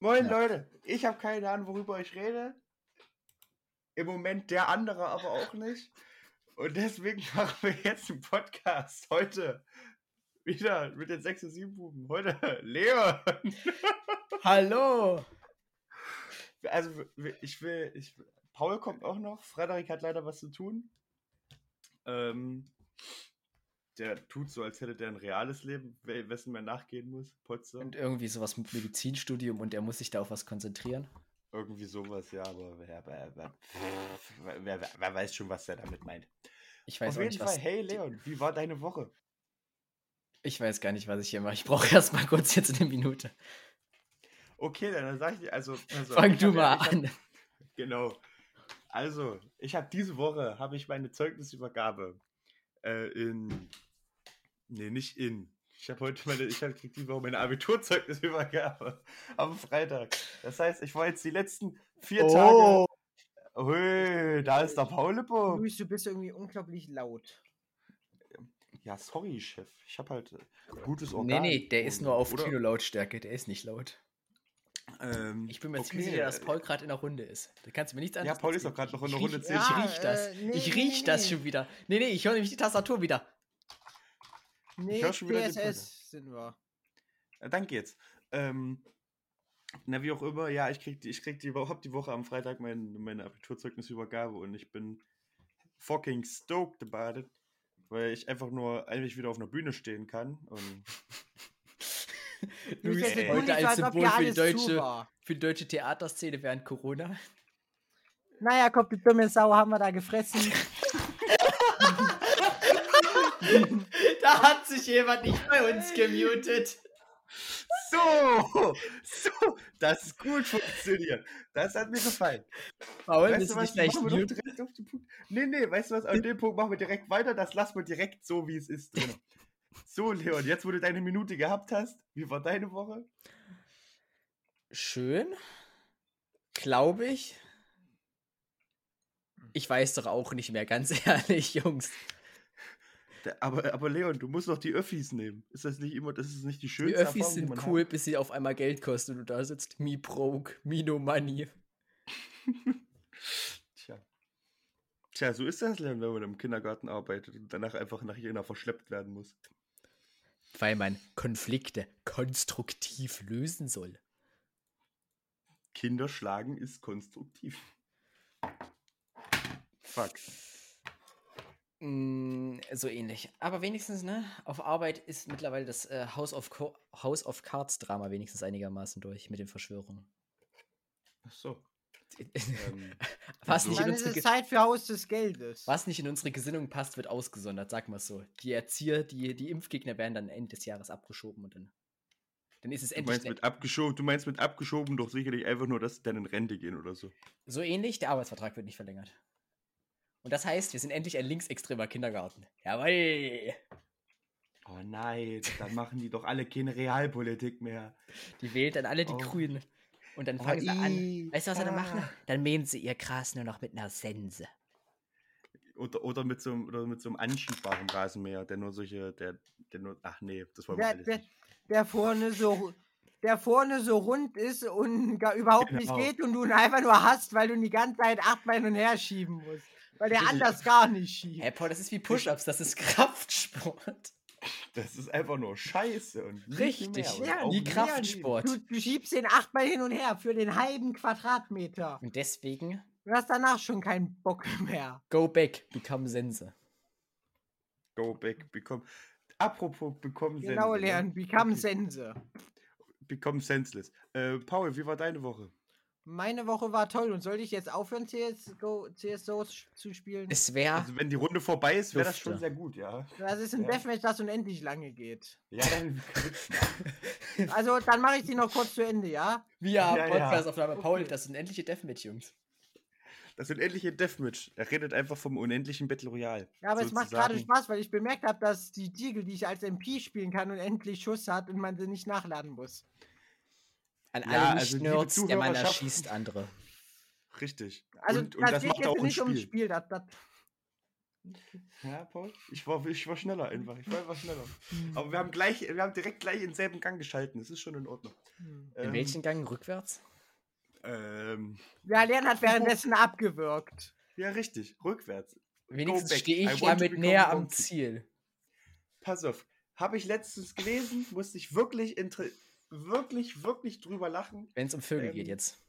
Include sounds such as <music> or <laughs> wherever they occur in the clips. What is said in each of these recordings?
Moin ja. Leute, ich habe keine Ahnung, worüber ich rede. Im Moment der andere aber auch nicht. Und deswegen <laughs> machen wir jetzt einen Podcast. Heute wieder mit den 6 und 7 Buben. Heute <laughs> Leon. <laughs> Hallo. Also ich will, ich, Paul kommt auch noch. Frederik hat leider was zu tun. Ähm, der tut so, als hätte der ein reales Leben, wessen man nachgehen muss. Potze. Und irgendwie sowas mit Medizinstudium und er muss sich da auf was konzentrieren. Irgendwie sowas, ja, aber wer, wer, wer, wer weiß schon, was er damit meint. Ich weiß auf jeden nicht, Fall, hey Leon, wie war deine Woche? Ich weiß gar nicht, was ich hier mache. Ich brauche <laughs> erst mal kurz jetzt eine Minute. Okay, dann sag ich dir, also. also Fang du mal hab, an. Hab, genau. Also, ich habe diese Woche habe ich meine Zeugnisübergabe äh, in Nee, nicht in. Ich habe heute meine, ich habe die Woche meine Abiturzeugnisübergabe <laughs> am Freitag. Das heißt, ich war jetzt die letzten vier oh. Tage. Hui, da ist der Paulepo. Luis, du bist irgendwie unglaublich laut. Ja, sorry, Chef. Ich habe halt gutes Organ. Nee, nee, der ist nur auf Kino-Lautstärke, der ist nicht laut. Ähm, ich bin mir okay. ziemlich sicher, dass Paul gerade in der Runde ist. Da kannst du mir nichts anderes Ja, Paul ist auch gerade noch in der Runde. Ich, ja, ich riech das. Äh, nee, ich riech nee, das nee. schon wieder. Nee, nee, ich höre nämlich die Tastatur wieder. Nee, ich schon wieder DSS sind wir. Ja, dann geht's. Ähm, na, wie auch immer, ja, ich krieg, ich krieg die, hab die Woche am Freitag mein, meine Abiturzeugnisübergabe und ich bin fucking stoked about it, weil ich einfach nur eigentlich wieder auf einer Bühne stehen kann und du bist äh, heute als Symbol für die, deutsche, für die deutsche Theaterszene während Corona. Naja, komm, die dumme Sau haben wir da gefressen. <laughs> da hat sich jemand nicht bei uns gemutet. So, so, das ist gut funktioniert. Das hat mir gefallen. Paul, weißt du was, vielleicht direkt auf den Punkt. Nee, nee, weißt du was, an dem Punkt machen wir direkt weiter, das lassen wir direkt so, wie es ist drin. So, Leon, jetzt wo du deine Minute gehabt hast, wie war deine Woche? Schön. Glaube ich. Ich weiß doch auch nicht mehr, ganz <laughs> ehrlich, Jungs. Aber, aber Leon, du musst doch die Öffis nehmen. Ist das nicht immer, das ist nicht die schönste Die Öffis Erfahrung, sind cool, hat? bis sie auf einmal Geld kosten und du da sitzt. Me broke, me no money. <laughs> Tja. Tja, so ist das, Leon, wenn man im Kindergarten arbeitet und danach einfach nach Jena verschleppt werden muss. Weil man Konflikte konstruktiv lösen soll. Kinder schlagen ist konstruktiv. Fuck. Mm, so ähnlich. Aber wenigstens, ne, auf Arbeit ist mittlerweile das äh, House, of House of Cards Drama wenigstens einigermaßen durch mit den Verschwörungen. Ach so. ähm, <laughs> was nicht in unsere Zeit für Haus des Geldes. Was nicht in unsere Gesinnung passt, wird ausgesondert, sag mal so. Die Erzieher, die, die Impfgegner werden dann Ende des Jahres abgeschoben und dann, dann ist es endlich. Du meinst, mit abgeschoben, du meinst mit abgeschoben doch sicherlich einfach nur, dass sie dann in Rente gehen oder so. So ähnlich, der Arbeitsvertrag wird nicht verlängert. Und das heißt, wir sind endlich ein linksextremer Kindergarten. Jawoll! Oh nein, dann machen die doch alle keine Realpolitik mehr. Die wählen dann alle die oh. Grünen. Und dann fangen oh, sie an. Weißt du, was sie dann machen? Dann mähen sie ihr Gras nur noch mit einer Sense. Oder, oder, mit so, oder mit so einem anschiebaren Rasenmäher, der nur solche, der, der nur, ach nee, das wollen wir der, alles der, nicht. Der vorne so, der vorne so rund ist und gar überhaupt genau. nicht geht und du ihn einfach nur hast, weil du ihn die ganze Zeit achtmal hin und her schieben musst. Weil der anders gar nicht schiebt. Hey, Paul, das ist wie Push-Ups, das ist Kraftsport. Das ist einfach nur Scheiße und Richtig, ja, nie Kraftsport. Du, du, schiebst den achtmal hin und her für den halben Quadratmeter. Und deswegen. Du hast danach schon keinen Bock mehr. Go back, become Sense. Go back, become. Apropos become Sense. Genau ne? lernen, become okay. Sense. Become senseless. Äh, Paul, wie war deine Woche? Meine Woche war toll und sollte ich jetzt aufhören, CSGO, CSGO zu spielen? Es wäre. Also, wenn die Runde vorbei ist, wäre das schon sehr gut, ja. Das ist ein ja. Deathmatch, das unendlich lange geht. Ja, dann. <laughs> <laughs> also, dann mache ich die noch kurz zu Ende, ja? Wir haben ja, Podcast-Aufnahme. Ja. Paul, das unendliche Deathmatch, Jungs. Das unendliche Deathmatch. Er redet einfach vom unendlichen Battle Royale. Ja, aber sozusagen. es macht gerade Spaß, weil ich bemerkt habe, dass die Deagle, die ich als MP spielen kann, unendlich Schuss hat und man sie nicht nachladen muss. An ja, alle Nicht-Nerds, also der Mann erschießt andere. <laughs> Richtig. Also und, und das, das geht jetzt nicht ums Spiel. Das, das, Ja, Paul? Ich war, ich war schneller einfach. Ich war einfach schneller. Hm. Aber wir haben gleich, wir haben direkt gleich in denselben Gang geschalten. Das ist schon in Ordnung. Hm. In Ähm, welchen Gang rückwärts? Ähm, Ja, Leon hat währenddessen abgewürgt. ja, richtig. Rückwärts. Wenigstens stehe ich damit näher am. Ziel. Pass auf. Habe ich letztens gelesen, musste ich wirklich, inter- wirklich, wirklich drüber lachen. Wenn es um Vögel Ähm, geht jetzt.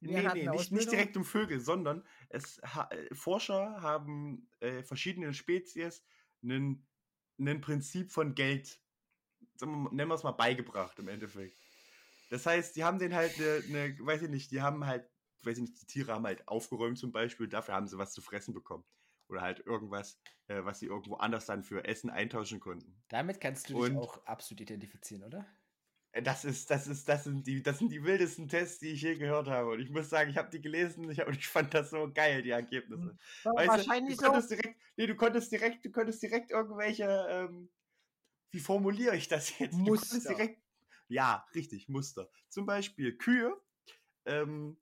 Nee, nee, nicht, nicht direkt um Vögel, sondern es ha äh, Forscher haben äh, verschiedenen Spezies ein Prinzip von Geld, sagen wir nennen wir es mal, beigebracht im Endeffekt. Das heißt, die haben den halt eine, ne, weiß ich nicht, die haben halt, weiß ich nicht, die Tiere haben halt aufgeräumt zum Beispiel, dafür haben sie was zu fressen bekommen. Oder halt irgendwas, äh, was sie irgendwo anders dann für Essen eintauschen konnten. Damit kannst du dich und- auch absolut identifizieren, oder? Äh, Das ist, das ist, das sind die, das sind die wildesten Tests, die ich je gehört habe. Und ich muss sagen, ich habe die gelesen ich hab, und <laughs> ich fand das so geil, die Ergebnisse. War Weißt wahrscheinlich du, du konntest direkt, nee, du konntest direkt, du konntest direkt irgendwelche, ähm, wie formuliere ich das jetzt? Muster. direkt, ja, richtig, Muster. Zum Beispiel Kühe ähm,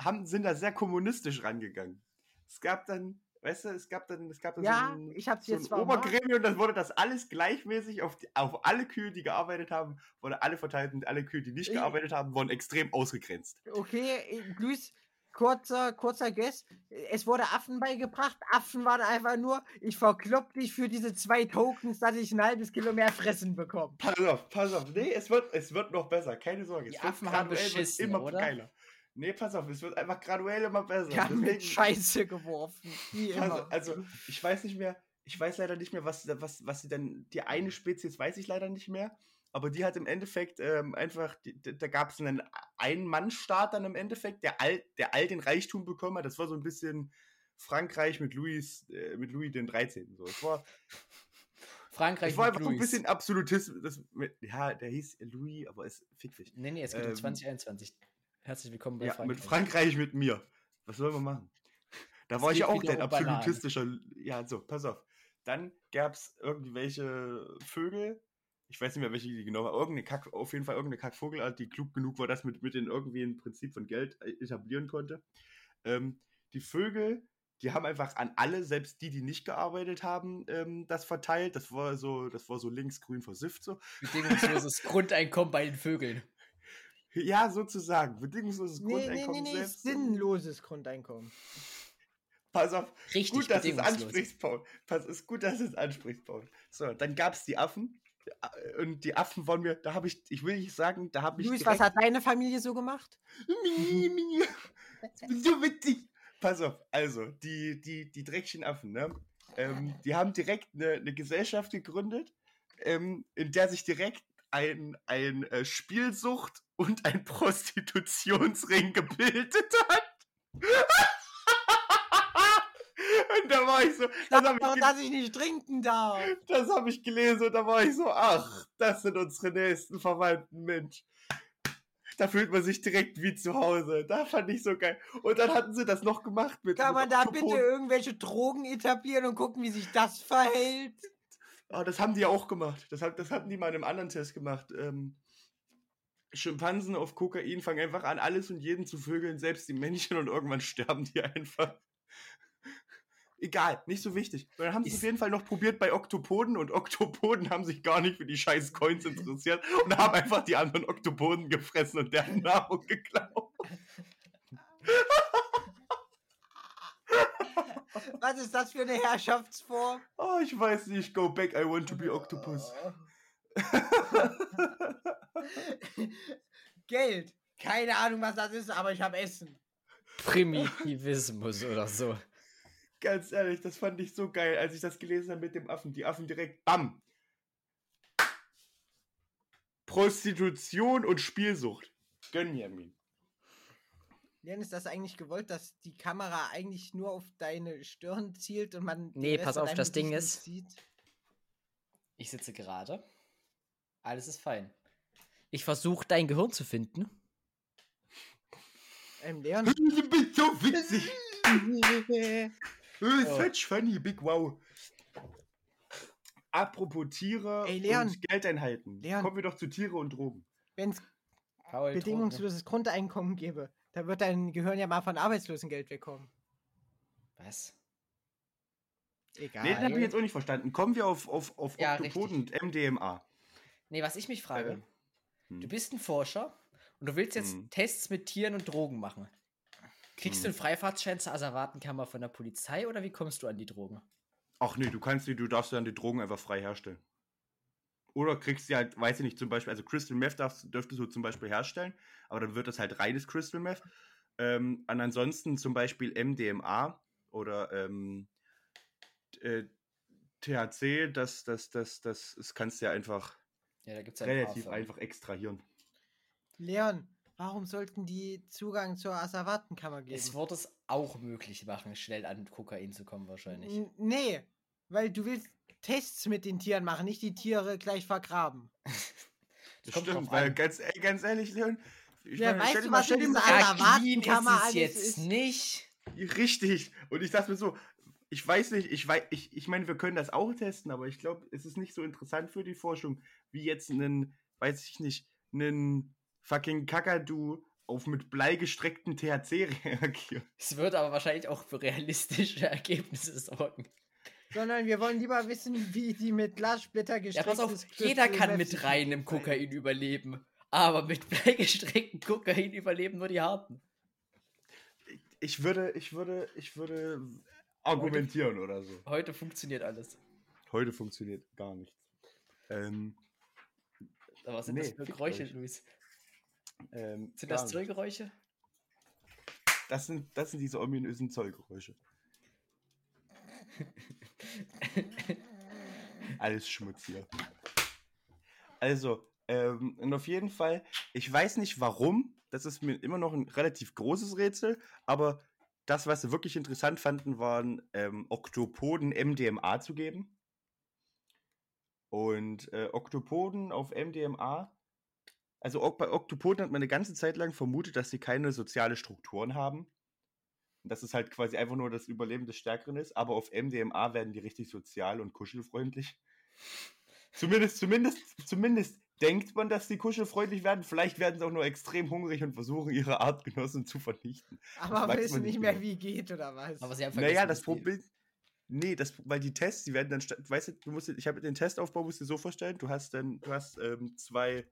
haben, sind da sehr kommunistisch rangegangen. Es gab dann, weißt du, es gab dann, es gab dann Ja, so ein, ich hab's so jetzt ein Obergremium, dann wurde das alles gleichmäßig auf, die, auf alle Kühe, die gearbeitet haben, wurde alle verteilt und alle Kühe, die nicht Ich- gearbeitet haben, wurden extrem ausgegrenzt. Okay, äh, Luis, kurzer, kurzer Guess. Es wurde Affen beigebracht. Affen waren einfach nur, ich verklopp dich für diese zwei Tokens, dass ich ein halbes Kilo mehr fressen bekomme. Pass auf, pass auf. Nee, es wird, es wird noch besser. Keine Sorge. Die es wird Affen haben beschissen, immer oder? geiler. Nee, pass auf, es wird einfach graduell immer besser. Haben mit Scheiße geworfen. Wie also, also, ich weiß nicht mehr, ich weiß leider nicht mehr, was, was, was sie denn, die eine Spezies weiß ich leider nicht mehr, aber die hat im Endeffekt ähm, einfach, die, da- gab es einen Ein-Mann-Staat dann im Endeffekt, der all, der all den Reichtum bekommen hat. Das war so ein bisschen Frankreich mit Louis, äh, mit Louis den 13. So. Es war, Frankreich es war einfach so ein Louis. bisschen Absolutismus. Das, ja, der hieß Louis, aber es fick dich. Nee, nee, es geht um Ähm, 2021. Herzlich willkommen bei Ja, Frankreich. mit Frankreich mit mir. Was sollen wir machen? Da Es war ich geht auch dein Bananen. absolutistischer. Ja, so, pass auf. Dann gab es irgendwelche Vögel. Ich weiß nicht mehr, welche die genau war. Irgendeine Kack, auf jeden Fall irgendeine Kackvogelart, die klug genug war, dass mit, mit denen irgendwie ein Prinzip von Geld äh, etablieren konnte. Ähm, die Vögel, die haben einfach an alle, selbst die, die nicht gearbeitet haben, ähm, das verteilt. Das war so, das war so linksgrün versifft so. Bedingungsloses <laughs> Grundeinkommen bei den Vögeln. Ja, sozusagen. Bedingungsloses Nee, nee, nee, Grundeinkommen nee, selbst. sinnloses Grundeinkommen. Pass auf, Richtig gut, dass es ansprichst, Paul. Pass, ist gut, dass es ansprichst, Paul. So, dann gab es die Affen. Und die Affen waren mir, da habe ich, ich will nicht sagen, da habe ich. Luis, was hat deine Familie so gemacht? <laughs> So witzig. Pass auf, also, die, die, die dreckigen Affen, ne? Ähm, die haben direkt eine, eine Gesellschaft gegründet, ähm, in der sich direkt ein, ein äh, Spielsucht und ein Prostitutionsring gebildet hat. <laughs> und da war ich so, das habe ich, Aber ge- dass ich nicht trinken darf. das hab ich gelesen und da war ich so, ach, das sind unsere nächsten Verwandten, Mensch. Da fühlt man sich direkt wie zu Hause. Da fand ich so geil. Und dann hatten sie das noch gemacht mit. Kann man da bitte irgendwelche Drogen etablieren und gucken, wie sich das verhält? Ah, das haben die ja auch gemacht. Das, hat, das hatten die mal in einem anderen Test gemacht. Ähm, Schimpansen auf Kokain fangen einfach an, alles und jeden zu vögeln, selbst die Männchen, und irgendwann <laughs> sterben die einfach. Egal, nicht so wichtig. Dann haben sie es auf jeden Fall noch probiert bei Oktopoden und Oktopoden haben sich gar nicht für die scheiß Coins interessiert und haben einfach die anderen Oktopoden gefressen und deren Nahrung geklaut. <laughs> <laughs> Was ist das für eine Herrschaftsform? <laughs> Oh, ich weiß nicht, go back, I want to be Octopus. <laughs> Geld. Keine Ahnung, was das ist, aber ich habe Essen. Primitivismus oder so. Ganz ehrlich, das fand ich so geil, als ich das gelesen habe mit dem Affen. Die Affen direkt, bam. Prostitution und Spielsucht. Gönjamin. Jan, ist das eigentlich gewollt, dass die Kamera eigentlich nur auf deine Stirn zielt und man. Nee, Rest pass auf, das Ding ist- Sieht? Ich sitze gerade. Alles ist fein. Ich versuche dein Gehirn zu finden. Ähm, Leon. Du bist so witzig. Oh. Such funny, big wow. Apropos Tiere Ey, Leon. und Geldeinheiten. Leon. Kommen wir doch zu Tiere und Drogen. Wenn es bedingungsloses Grundeinkommen gäbe, da wird dein Gehirn ja mal von Arbeitslosengeld wegkommen. Was? Egal. Nee, das habe ich jetzt auch nicht verstanden. Kommen wir auf, auf, auf Ja, Oktopoden und MDMA. Nee, was ich mich frage, Ähm, hm. du bist ein Forscher und du willst jetzt Hm. Tests mit Tieren und Drogen machen. Kriegst du Hm. einen Freifahrtschein zur Asservatenkammer von der Polizei oder wie kommst du an die Drogen? Ach nee, du kannst die, du darfst dann die Drogen einfach frei herstellen. Oder kriegst sie halt, weiß ich nicht, zum Beispiel, also Crystal Meth darfst, dürftest du zum Beispiel herstellen, aber dann wird das halt reines Crystal Meth. Ähm, und ansonsten zum Beispiel MDMA oder ähm, äh, THC, das, das, das, das, das kannst du ja einfach Ja, da gibt es relativ einfach extrahieren. Leon, warum sollten die Zugang zur Asservatenkammer geben? Es wird es auch möglich machen, schnell an Kokain zu kommen wahrscheinlich. N- Nee, weil du willst Tests mit den Tieren machen, nicht die Tiere gleich vergraben. <laughs> Das kommt stimmt, weil an. ganz, ganz ehrlich, Leon, ich Ja, meine, weißt du, was Ja, clean Asservatenkammer ist es alles jetzt ist- nicht. Richtig. Und ich dachte mir so, ich weiß nicht, ich weiß, ich, ich meine, wir können das auch testen, aber ich glaube, es ist nicht so interessant für die Forschung, wie jetzt einen, weiß ich nicht, einen fucking Kakadu auf mit Blei gestreckten THC <laughs> reagiert. Es wird aber wahrscheinlich auch für realistische Ergebnisse sorgen. Sondern wir wollen lieber wissen, wie die mit Glassplitter Ja, gestrecktes pass auf, jeder kann mit reinem. Kokain überleben. Aber mit <laughs> bleigestrecktem Kokain überleben nur die Harten. Ich würde, ich würde, ich würde argumentieren oder so. Heute funktioniert alles. Heute funktioniert gar nichts. Ähm, Aber was sind Nee, das für Geräusche, euch. Luis? ähm, Sind das. Zollgeräusche? Das sind, das sind diese ominösen Zollgeräusche. <laughs> <laughs> Alles Schmutz hier. Also, ähm, und auf jeden Fall, ich weiß nicht warum, das ist mir immer noch ein relativ großes Rätsel, aber das, was sie wirklich interessant fanden, waren ähm, Oktopoden MDMA zu geben. Und äh, Oktopoden auf MDMA, also bei Oktopoden hat man eine ganze Zeit lang vermutet, dass sie keine soziale Strukturen haben. Und dass es halt quasi einfach nur das Überleben des Stärkeren ist, aber auf MDMA werden die richtig sozial und kuschelfreundlich. Zumindest, zumindest, zumindest denkt man, dass die kuschelfreundlich werden. Vielleicht werden sie auch nur extrem hungrig und versuchen, ihre Artgenossen zu vernichten. Aber weiß wissen man nicht nicht mehr, genau. wie geht oder was? Aber sie haben Naja, vergessen, das dass die- Problem. Nee, das, weil die Tests, die werden dann, weißt du, du musst, ich habe den Testaufbau, musst du dir so vorstellen, du hast dann, du hast ähm, zwei,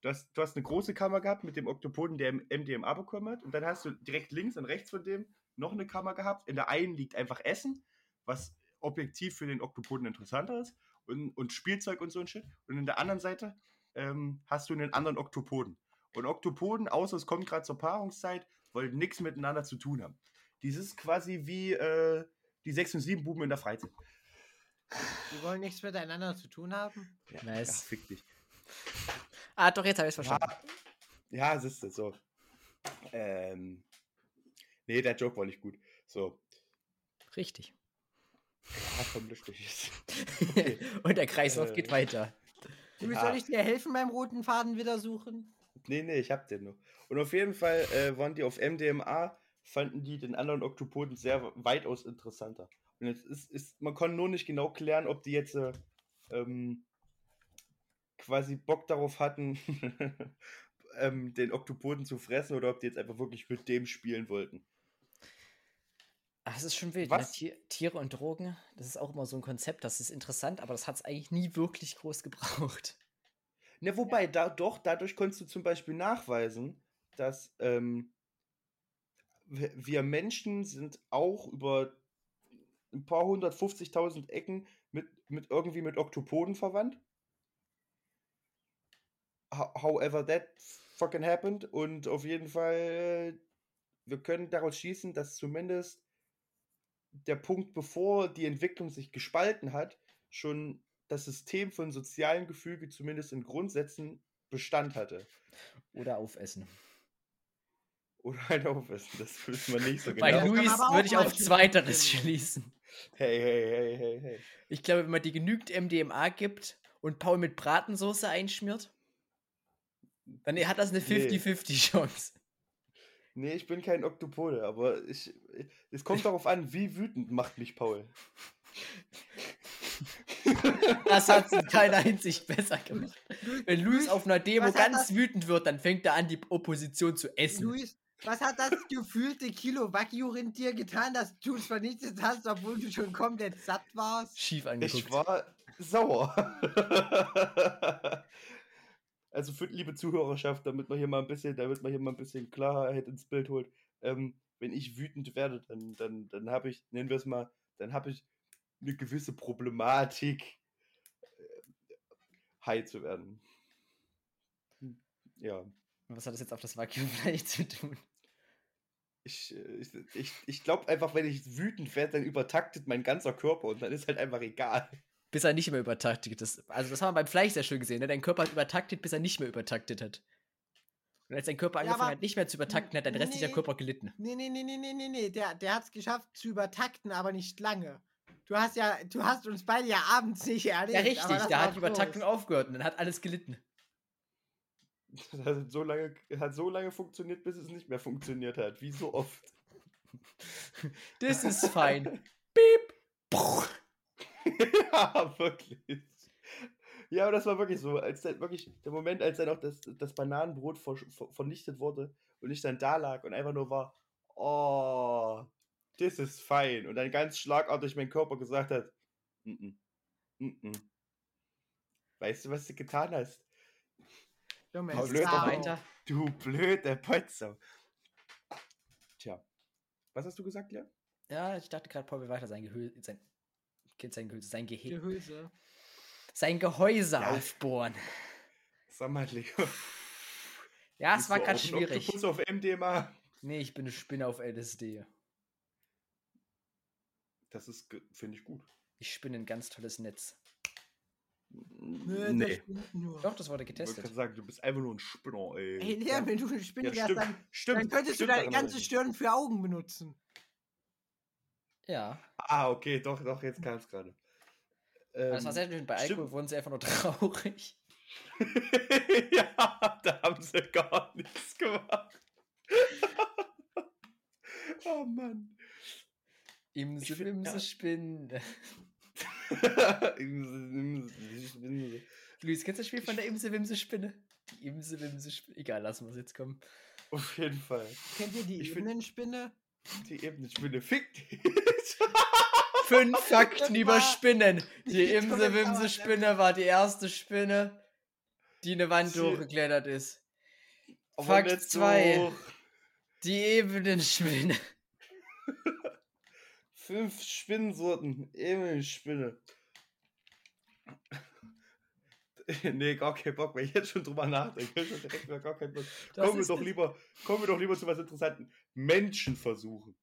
du hast, du hast eine große Kammer gehabt mit dem Oktopoden, der MDMA bekommen hat, und dann hast du direkt links und rechts von dem noch eine Kammer gehabt. In der einen liegt einfach Essen, was objektiv für den Oktopoden interessanter ist, und, und Spielzeug und so ein Shit. Und in der anderen Seite ähm, hast du einen anderen Oktopoden. Und Oktopoden, außer es kommt gerade zur Paarungszeit, wollen nichts miteinander zu tun haben. Dieses ist quasi wie äh, die 6 und 7 Buben in der Freizeit. Die wollen nichts miteinander zu tun haben? Ja, Nice. Ach, fick dich. Ah, doch, jetzt habe ich es verstanden. Ja, es ist so. Ähm, nee, der Joke war nicht gut. So. Richtig. Ja, komm, jetzt. <laughs> Okay. Und der Kreislauf Äh. geht weiter. Du, Ja. soll ich dir helfen beim roten Faden wieder suchen? Nee, nee, ich hab den noch. Und auf jeden Fall äh, waren die auf MDMA, fanden die den anderen Oktopoden sehr weitaus interessanter. Und jetzt ist, ist man kann nur nicht genau klären, ob die jetzt äh, ähm, quasi Bock darauf hatten, <laughs> ähm, den Oktopoden zu fressen oder ob die jetzt einfach wirklich mit dem spielen wollten. Ach, das ist schon wild. Ne? Was? Tier, Tiere und Drogen, das ist auch immer so ein Konzept, das ist interessant, aber das hat es eigentlich nie wirklich groß gebraucht. Ne, wobei, da, doch, dadurch konntest du zum Beispiel nachweisen, dass ähm, wir wir Menschen sind auch über ein paar hundertfünfzigtausend Ecken mit, mit irgendwie mit Oktopoden verwandt. Ho- However that fucking happened. Und auf jeden Fall, wir können daraus schließen, dass zumindest der Punkt, bevor die Entwicklung sich gespalten hat, schon das System von sozialen Gefüge zumindest in Grundsätzen Bestand hatte. Oder aufessen. Oder halt aufessen, das wissen wir nicht so <laughs> Bei genau. kann Luis würde ich auf. Zweiteres schließen. Hey, hey, hey, hey, hey. Ich glaube, wenn man dir genügend MDMA gibt und Paul mit Bratensoße einschmiert, dann hat das eine Nee. 50-50 Chance. Nee, ich bin kein Oktopode, aber ich, es kommt darauf an, wie wütend macht mich Paul. Das hat es in keiner Hinsicht besser gemacht. Wenn Luis auf einer Demo ganz das- wütend wird, dann fängt er an, die Opposition zu essen. Luis, Was hat das gefühlte Kilo Wagyu-Rind dir getan, dass du es vernichtet hast, obwohl du schon komplett satt warst? Schief angeguckt. Ich war sauer. <laughs> also für liebe Zuhörerschaft, damit man hier mal ein bisschen, damit man hier mal ein bisschen Klarheit ins Bild holt. Ähm, wenn ich wütend werde, dann, dann, dann habe ich, nennen wir es mal, dann habe ich eine gewisse Problematik, äh, high zu werden. Hm, Ja. Was hat das jetzt auf das Wagyu-Fleisch <laughs> zu tun? Ich, äh, ich, ich, ich glaube einfach, wenn ich wütend werde, dann übertaktet mein ganzer Körper und dann ist halt einfach egal. Bis er nicht mehr übertaktet ist. Also, das haben wir beim Fleisch sehr schön gesehen. Ne? Dein Körper hat übertaktet, bis er nicht mehr übertaktet hat. Und als dein Körper Ja, angefangen hat, nicht mehr zu übertakten, hat dein restlicher Nee. Körper gelitten. Nee, nee, nee, nee, nee, nee, nee. Der, der hat es geschafft zu übertakten, aber nicht lange. Du hast ja, du hast uns beide ja abends nicht erlebt. Ja, richtig. Da war hat die Übertaktung aufgehört und dann hat alles gelitten. <laughs> Das hat so lange, hat so lange funktioniert, bis es nicht mehr funktioniert hat. Wie so oft. Das ist fein. Piep. <laughs> Ja, wirklich. Ja, aber das war wirklich so. Als dann wirklich, der Moment, als dann auch das, das Bananenbrot ver, ver, vernichtet wurde und ich dann da lag und einfach nur war, oh, das ist fein. Und dann ganz schlagartig mein Körper gesagt hat, mm -mm, mm -mm. weißt du, was du getan hast? Junge, Paul es Blöd, war aber- auch- weiter. Du blöde Potzer. Tja. Was hast du gesagt, Lea? Ja, ich dachte gerade, Paul will weiter sein Gehölz, sein, sein Gehölz, sein Gehege, Gehülse. sein Gehäuse Ja. aufbohren. Sag mal, Leo. Ja, es bist war du gerade schwierig. Oktopus auf MDMA. Nee, ich bin eine Spinne auf LSD. Das ist, finde ich gut. Ich spinne ein ganz tolles Netz. Nee. nur. Doch, das wurde Ich getestet. gerade sagen, du bist einfach nur ein Spinner, ey. Hey, Lea, wenn du eine Spinne ja, wärst, stimmt, dann, stimmt. dann könntest stimmt, du deine ganze ich Stirn für Augen benutzen. Ja. Ah, okay, doch, doch, jetzt kam es gerade. Ähm, Das war sehr schön. Bei Alkohol stimmt. wurden sie einfach nur <laughs> traurig. <laughs> ja, da haben sie gar nichts gemacht. <laughs> oh Mann. Imse, find- Wimse, ja. Spinne. Luis, kennst du das Spiel von der Imse, Wimse, Spinne? Die Imse, Wimse, Spinne. Egal, lassen wir es jetzt kommen. Auf jeden Fall. Kennt ihr die Ebenenspinne? Die Ebenenspinne fickt dich. Fünf <laughs> Fakten über Spinnen. Die Die Imse, Kommentare- Wimse, Spinne war die erste Spinne, die eine Wand Sie- hochgeklettert ist. Fakt nicht zwei. so. Die Ebenenspinne. <laughs> Fünf Spinnensorten. Ebenenspinne. <laughs> nee, gar keinen Bock, wenn ich jetzt schon drüber nachdenke. Hab direkt wieder gar keinen Bock. Das Kommen wir, doch lieber, kommen wir doch lieber zu was Interessanten. Menschenversuchen.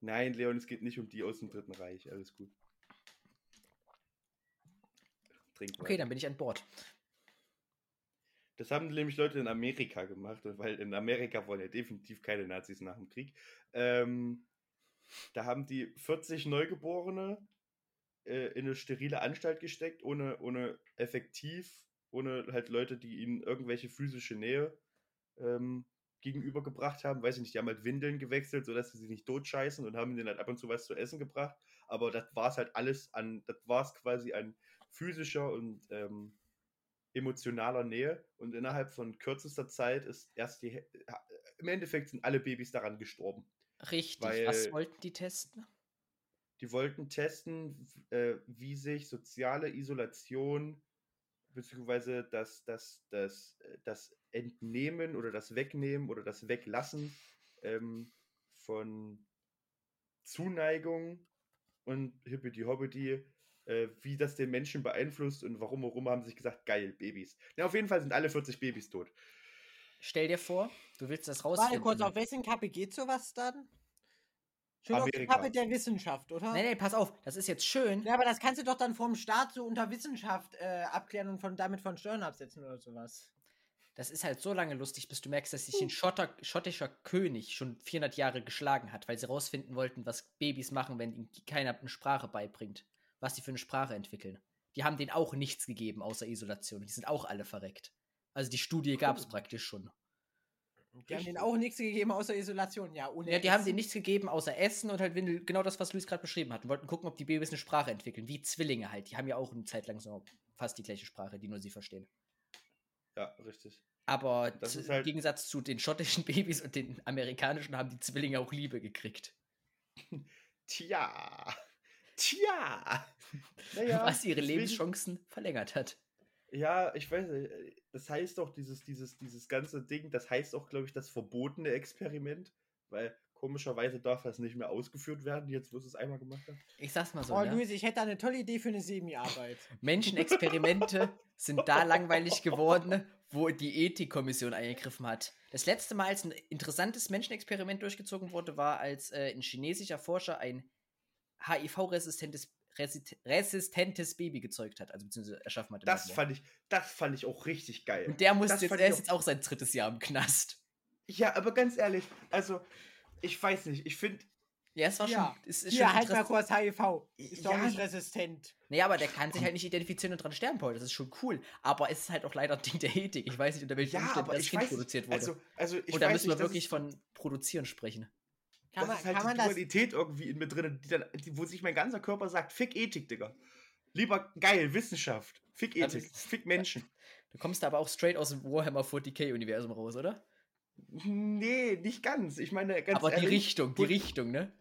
Nein, Leon, es geht nicht um die aus dem Dritten Reich. Alles gut. Trink Okay, dann bin ich an Bord. Das haben nämlich Leute in Amerika gemacht, weil in Amerika wollen ja definitiv keine Nazis nach dem Krieg. Ähm, da haben die 40 Neugeborene äh, in eine sterile Anstalt gesteckt, ohne, ohne effektiv, ohne halt Leute, die ihnen irgendwelche physische Nähe ähm, gegenübergebracht haben. Weiß ich nicht, die haben halt Windeln gewechselt, sodass sie sich nicht totscheißen und haben denen halt ab und zu was zu essen gebracht. Aber das war es halt alles an, das war es quasi an physischer und ähm, emotionaler Nähe und innerhalb von kürzester Zeit ist erst die, Hä- im Endeffekt sind alle Babys daran gestorben. Richtig. Weil- Was wollten die testen? Die wollten testen, äh, wie sich soziale Isolation beziehungsweise das, das, das, äh, das Entnehmen oder das Wegnehmen oder das Weglassen ähm, von Zuneigung und Hippity Hobbity, äh, wie das den Menschen beeinflusst und warum warum haben sie sich gesagt, geil, Babys. Ja, auf jeden Fall sind alle 40 Babys tot. Stell dir vor, du willst das Warte rausfinden. kurz, auf wessen Kappe geht sowas dann? Schon auf die Amerika. Kappe der Wissenschaft, oder? Nee, nee, pass auf, das ist jetzt schön. Ja, aber das kannst du doch dann vom Staat so unter Wissenschaft äh, abklären und von, damit von Steuern absetzen oder sowas. Das ist halt so lange lustig, bis du merkst, dass sich ein Schotter, schottischer König schon 400 Jahre geschlagen hat, weil sie rausfinden wollten, was Babys machen, wenn ihnen keiner eine Sprache beibringt. Was sie für eine Sprache entwickeln. Die haben denen auch nichts gegeben, außer Isolation. Die sind auch alle verreckt. Also die Studie gab es Oh. praktisch schon. Die haben denen auch nichts gegeben außer Isolation. Ja, ohne Ja, die haben Essen. denen nichts gegeben, außer Essen und halt Windel, genau das, was Luis gerade beschrieben hat. Und wollten gucken, ob die Babys eine Sprache entwickeln. Wie Zwillinge halt. Die haben ja auch eine Zeit lang so fast die gleiche Sprache, die nur sie verstehen. Ja, richtig. Aber Das zu- ist halt- im Gegensatz zu den schottischen <laughs> Babys und den amerikanischen haben die Zwillinge auch Liebe gekriegt. <laughs> Tja. Tja. <laughs> Naja, was ihre Lebenschancen verlängert hat. Ja, ich weiß nicht. Das heißt doch, dieses, dieses, dieses ganze Ding, das heißt auch, glaube ich, das verbotene Experiment, weil komischerweise darf das nicht mehr ausgeführt werden, jetzt wo es es einmal gemacht hat. Ich sag's mal so. Oh, ne? Luis, ich hätte eine tolle Idee für eine Semi-Arbeit. <laughs> Menschenexperimente sind da langweilig geworden, wo die Ethikkommission eingegriffen hat. Das letzte Mal, als ein interessantes Menschenexperiment durchgezogen wurde, war, als äh, ein chinesischer Forscher ein HIV-resistentes resistentes Baby gezeugt hat, also beziehungsweise erschaffen hat. Das fand ich, das fand ich auch richtig geil. Und der muss jetzt, der ist jetzt auch sein drittes Jahr im Knast. Ja, aber ganz ehrlich, also, ich weiß nicht, ich finde, Ja, es war Ja. schon. Es ist schon halt mal kurz HIV. Ist doch Ja. nicht resistent. Nee, aber der kann sich halt nicht identifizieren und dran sterben, Paul. Das ist schon cool. Aber es ist halt auch leider ein Ding der Ethik. Ich weiß nicht, unter welchen ja, Umständen das Kind weiß, produziert wurde. also, also ich und da müssen nicht, wir wirklich von Produzieren sprechen. Kann das man, ist halt die man das. Dualität irgendwie in mir drin, die dann, die, wo sich mein ganzer Körper sagt, fick Ethik, Digga. Lieber geil, Wissenschaft, fick Ethik, das- fick Menschen. <laughs> Du kommst aber auch straight aus dem Warhammer 40k-Universum raus, oder? Nee, nicht ganz. Ich meine, ganz aber die ehrlich, Richtung, die Richtung, ne?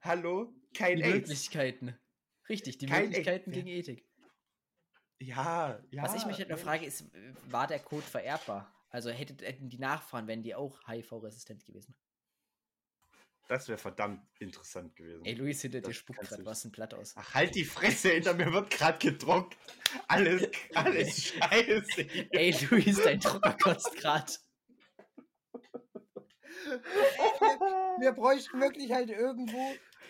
Hallo, kein Die AIDS. Möglichkeiten. Richtig, die Kein Möglichkeiten AIDS, gegen Ethik. Ja, ja. Was ich mich halt noch nee. frage, ist, war der Code vererbbar? Also hätten die Nachfahren, wären die auch HIV-resistent gewesen? Das wäre verdammt interessant gewesen. Ey, Luis, hinter dir spuckt gerade was ein Blatt aus. Ach, halt die Fresse, hinter mir wird gerade gedruckt. Alles, <laughs> alles scheiße. hier. Ey, Luis, dein Drucker kotzt grad. <laughs> Wir bräuchten wirklich halt irgendwo,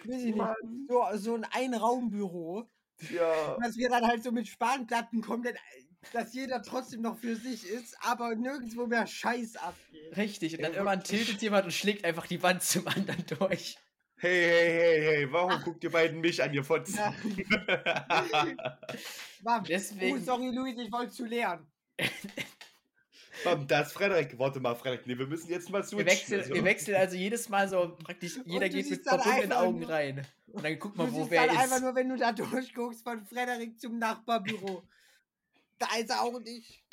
weiß ich nicht, so, so ein Einraumbüro, Ja. dass wir dann halt so mit Spanplatten komplett, dass jeder trotzdem noch für sich ist, aber nirgendwo mehr Scheiß abgeht. Richtig, und dann Ey, irgendwann tiltet jemand und schlägt einfach die Wand zum anderen durch. Hey, hey, hey, hey, warum guckt ihr beiden mich an, ihr Fotzen? Ja. <laughs> Mom, Deswegen- Oh, sorry, Luis, ich wollte zu lernen. Komm, das Frederik. Warte mal, Frederik. Nee, wir müssen jetzt mal Wir switchen. wechseln, also. wir wechseln also jedes Mal so praktisch, jeder geht mit verbundenen Augen nur- rein. Und dann guck mal, wo siehst wer dann einfach ist. nur, wenn du da <laughs> durchguckst, von Frederik zum Nachbarbüro. Da ist er auch nicht.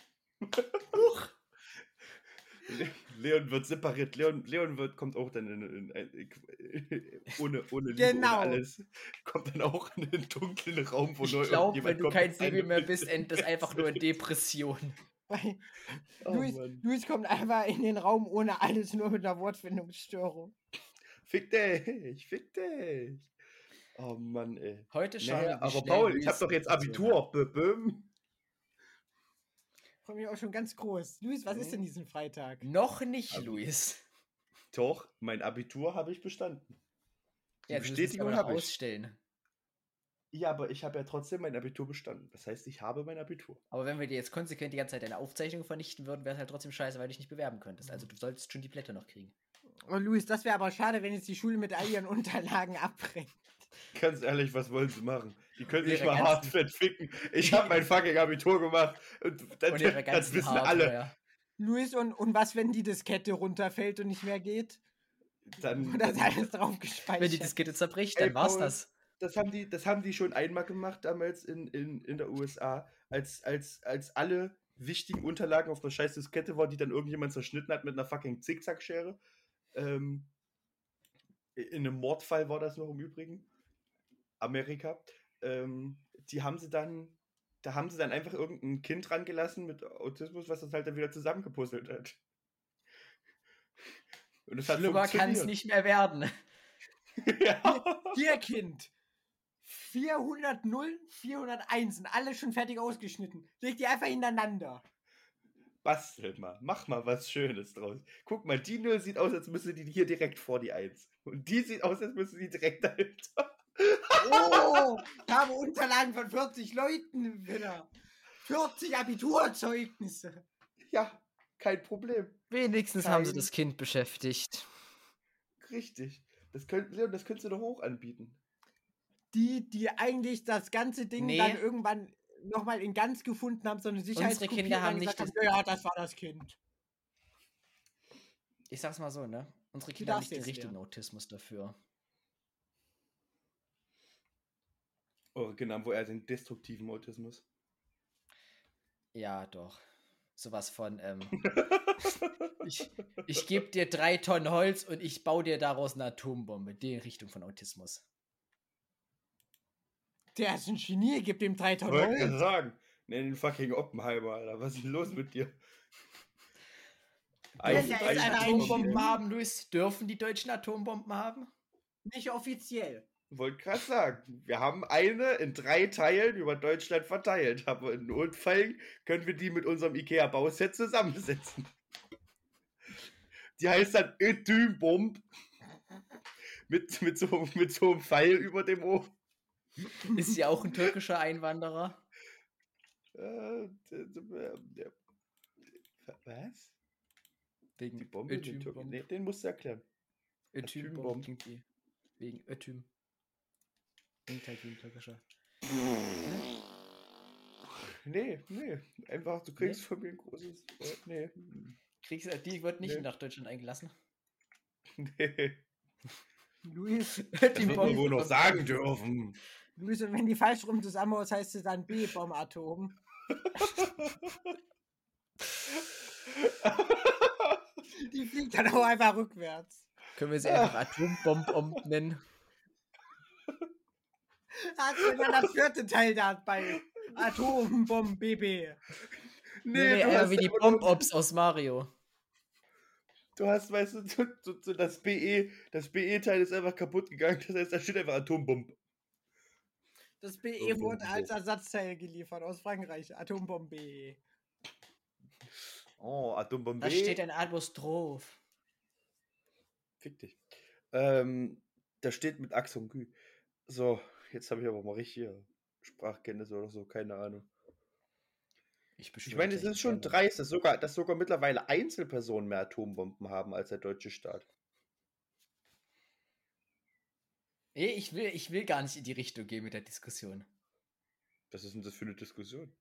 Le- Leon wird separiert. Leon, Leon wird, kommt auch dann in, in, in, ohne, ohne Liebe, Genau. ohne alles. Kommt dann auch in einen dunklen Raum, wo Ich glaube, wenn du kein Baby mehr bist, endet das einfach nur in <laughs> Depression. Weil Oh, Luis. Luis kommt einfach in den Raum ohne alles, nur mit einer Wortfindungsstörung. Fick dich, fick dich. Oh Mann, ey. Heute schauen Naja, aber Paul, ich hab doch jetzt Abitur. Bö- Böhm. Freue mich auch schon ganz groß. Luis, was Mhm. ist denn diesen Freitag? Noch nicht, Also- Luis. Doch, mein Abitur habe ich bestanden. Die Ja, du musst es Bestätigung habe ich. ausstellen. Ja, aber ich habe ja trotzdem mein Abitur bestanden. Das heißt, ich habe mein Abitur. Aber wenn wir dir jetzt konsequent die ganze Zeit deine Aufzeichnung vernichten würden, wäre es halt trotzdem scheiße, weil du dich nicht bewerben könntest. Also du solltest schon die Blätter noch kriegen. Oh, Luis, das wäre aber schade, wenn jetzt die Schule mit all ihren Unterlagen <laughs> abbrennt. Ganz ehrlich, was wollen sie machen? Die können sich Ihre mal ganzen- hart fett ficken. Ich habe mein fucking Abitur gemacht. Und das, Und ihre <laughs> das wissen alle. Hardware. Luis, und, und was, wenn die Diskette runterfällt und nicht mehr geht? Dann, <laughs> Oder ist alles drauf gespeichert? Wenn die Diskette zerbricht, Ey, dann war's Paul, das. das haben die, das haben die schon einmal gemacht damals in, in, in der USA, als, als, als alle wichtigen Unterlagen auf der scheiß Diskette waren, die dann irgendjemand zerschnitten hat mit einer fucking Zickzackschere. Ähm, in einem Mordfall war das noch im Übrigen. Amerika. Ähm, die haben sie dann, da haben sie dann einfach irgendein Kind rangelassen mit Autismus, was das halt dann wieder zusammengepuzzelt hat. Und es hat Schlimmer kann es nicht mehr werden. <laughs> ja. Hier, Kind. 400 Nullen, 401 sind alle schon fertig ausgeschnitten. Leg die einfach hintereinander. Bastel mal, mach mal was Schönes draus. Guck mal, die Null sieht aus, als müsste die hier direkt vor die Eins. Und die sieht aus, als müsste die direkt dahinter. Oh, ich habe Unterlagen von 40 Leuten wieder. 40 Abiturzeugnisse. Ja, kein Problem. Wenigstens haben sie Kein- das Kind beschäftigt. Richtig. Das könnt, Leon, das könntest du doch hoch anbieten. Die, die eigentlich das ganze Ding Nee. dann irgendwann nochmal in ganz gefunden haben, so eine Sicherheitskopie Kinder und haben nicht gesagt haben, ja, das war das Kind. Ich sag's mal so, ne? Unsere Kinder haben nicht den richtigen. Autismus dafür. Oh, genau, wo er den destruktiven Autismus. Ja, doch. Sowas von, ähm, <laughs> ich, ich gebe dir drei Tonnen Holz und ich baue dir daraus eine Atombombe. Die Richtung von Autismus. Der ist ein Genie, gibt ihm drei Tonnen Wollte Holz. gerade sagen. Nenn den fucking Oppenheimer, Alter. Was ist denn los mit dir? Atombomben haben, Luis? Dürfen die Deutschen Atombomben haben? Nicht offiziell. Wollte gerade sagen, wir haben eine in drei Teilen über Deutschland verteilt, aber in Notfällen können wir die mit unserem IKEA-Bauset zusammensetzen. Die heißt dann Ötümbomb. Mit, mit, so, mit so einem Pfeil über dem Ohr. Ist sie auch ein türkischer Einwanderer? Äh, Was? Wegen Die Bombe den. Nee, den musst du erklären. Ötüm-Bomb klingt. Wegen Ötüm. Klingt halt wie ein türkischer. Nee, nee. Einfach, du kriegst von mir ein großes. Äh, nee. Kriegst, du- die wird nicht Nee. nach Deutschland eingelassen. <laughs> Nee. Luis, Das wird man wohl noch sagen dürfen. Luis, und wenn die falsch rum zusammenhaust, heißt es dann B-Bomb-Atom. <laughs> Die fliegt dann auch einfach rückwärts. Können wir sie einfach Atombomb nennen? <laughs> Hast du dann das vierte Teil da bei Atombomb BB? Nee, nee, du eher hast wie die Bomb-Ops aus Mario. Du hast, weißt du, so, so, so das BE, das BE-Teil ist einfach kaputt gegangen. Das heißt, da steht einfach Atombomb. Das BE wurde als Ersatzteil geliefert aus Frankreich. Atombomb BE. Oh, Atombomb Da steht ein Apostroph. Fick dich. Ähm, da steht mit Ax und Gü. So, jetzt habe ich aber mal richtige Sprachkenntnisse oder so, keine Ahnung. Ich, Ich meine, es ist schon dreist, dass sogar, dass sogar mittlerweile Einzelpersonen mehr Atombomben haben als der deutsche Staat. Nee, ich will, ich will gar nicht in die Richtung gehen mit der Diskussion. Was ist denn das für eine Diskussion?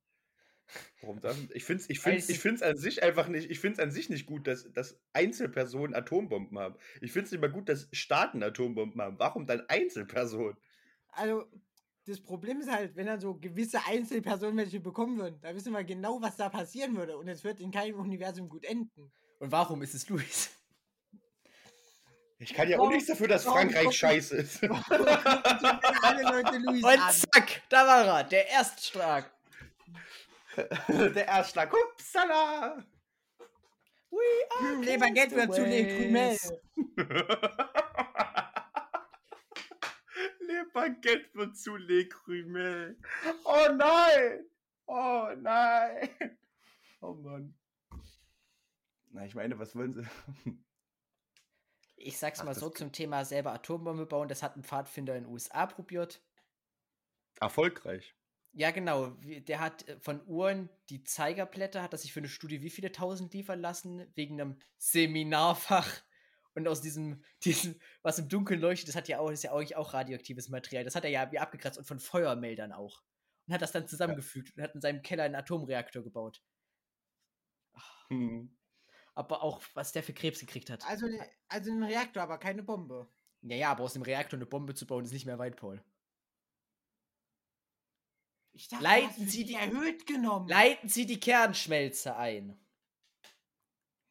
Warum das? Ich finde es ich find's, es- ich find's an sich einfach nicht, ich finde es an sich nicht gut, dass, dass Einzelpersonen Atombomben haben. Ich finde es nicht mal gut, dass Staaten Atombomben haben. Warum dann Einzelpersonen? Also, das Problem ist halt, wenn dann so gewisse Einzelpersonen welche bekommen würden, da wissen wir genau, was da passieren würde. Und es wird in keinem Universum gut enden. Und warum ist es Luis? Ich kann ja auch Warum- nichts dafür, dass warum Frankreich scheiße ist. <laughs> Alle Leute Luis Und an. zack, da war er, der Erstschlag. <laughs> der Erstschlag. Upsala! Hm, Lebergeld wird zu Le Krümel. Lebergeld wird zu Le Krümel. Oh nein! Oh nein! Oh Mann. Na, ich meine, was wollen sie? Ich sag's Ach, mal so zum Thema selber Atombombe bauen. Das hat ein Pfadfinder in den USA probiert. Erfolgreich. Ja, genau. Der hat äh, von Uhren die Zeigerblätter, hat er sich für eine Studie wie viele tausend liefern lassen, wegen einem Seminarfach. Und aus diesem, <laughs> diesem, was im Dunkeln leuchtet, das hat ja auch, ist ja eigentlich auch radioaktives Material. Das hat er ja wie abgekratzt und von Feuermeldern auch. Und hat das dann zusammengefügt und hat in seinem Keller einen Atomreaktor gebaut. Hm. Aber auch, was der für Krebs gekriegt hat. Also, also ein Reaktor, aber keine Bombe. Naja, aber aus dem Reaktor eine Bombe zu bauen, ist nicht mehr weit, Paul. Ich dachte, Leiten Sie die die- erhöht genommen. Leiten Sie die Kernschmelze ein.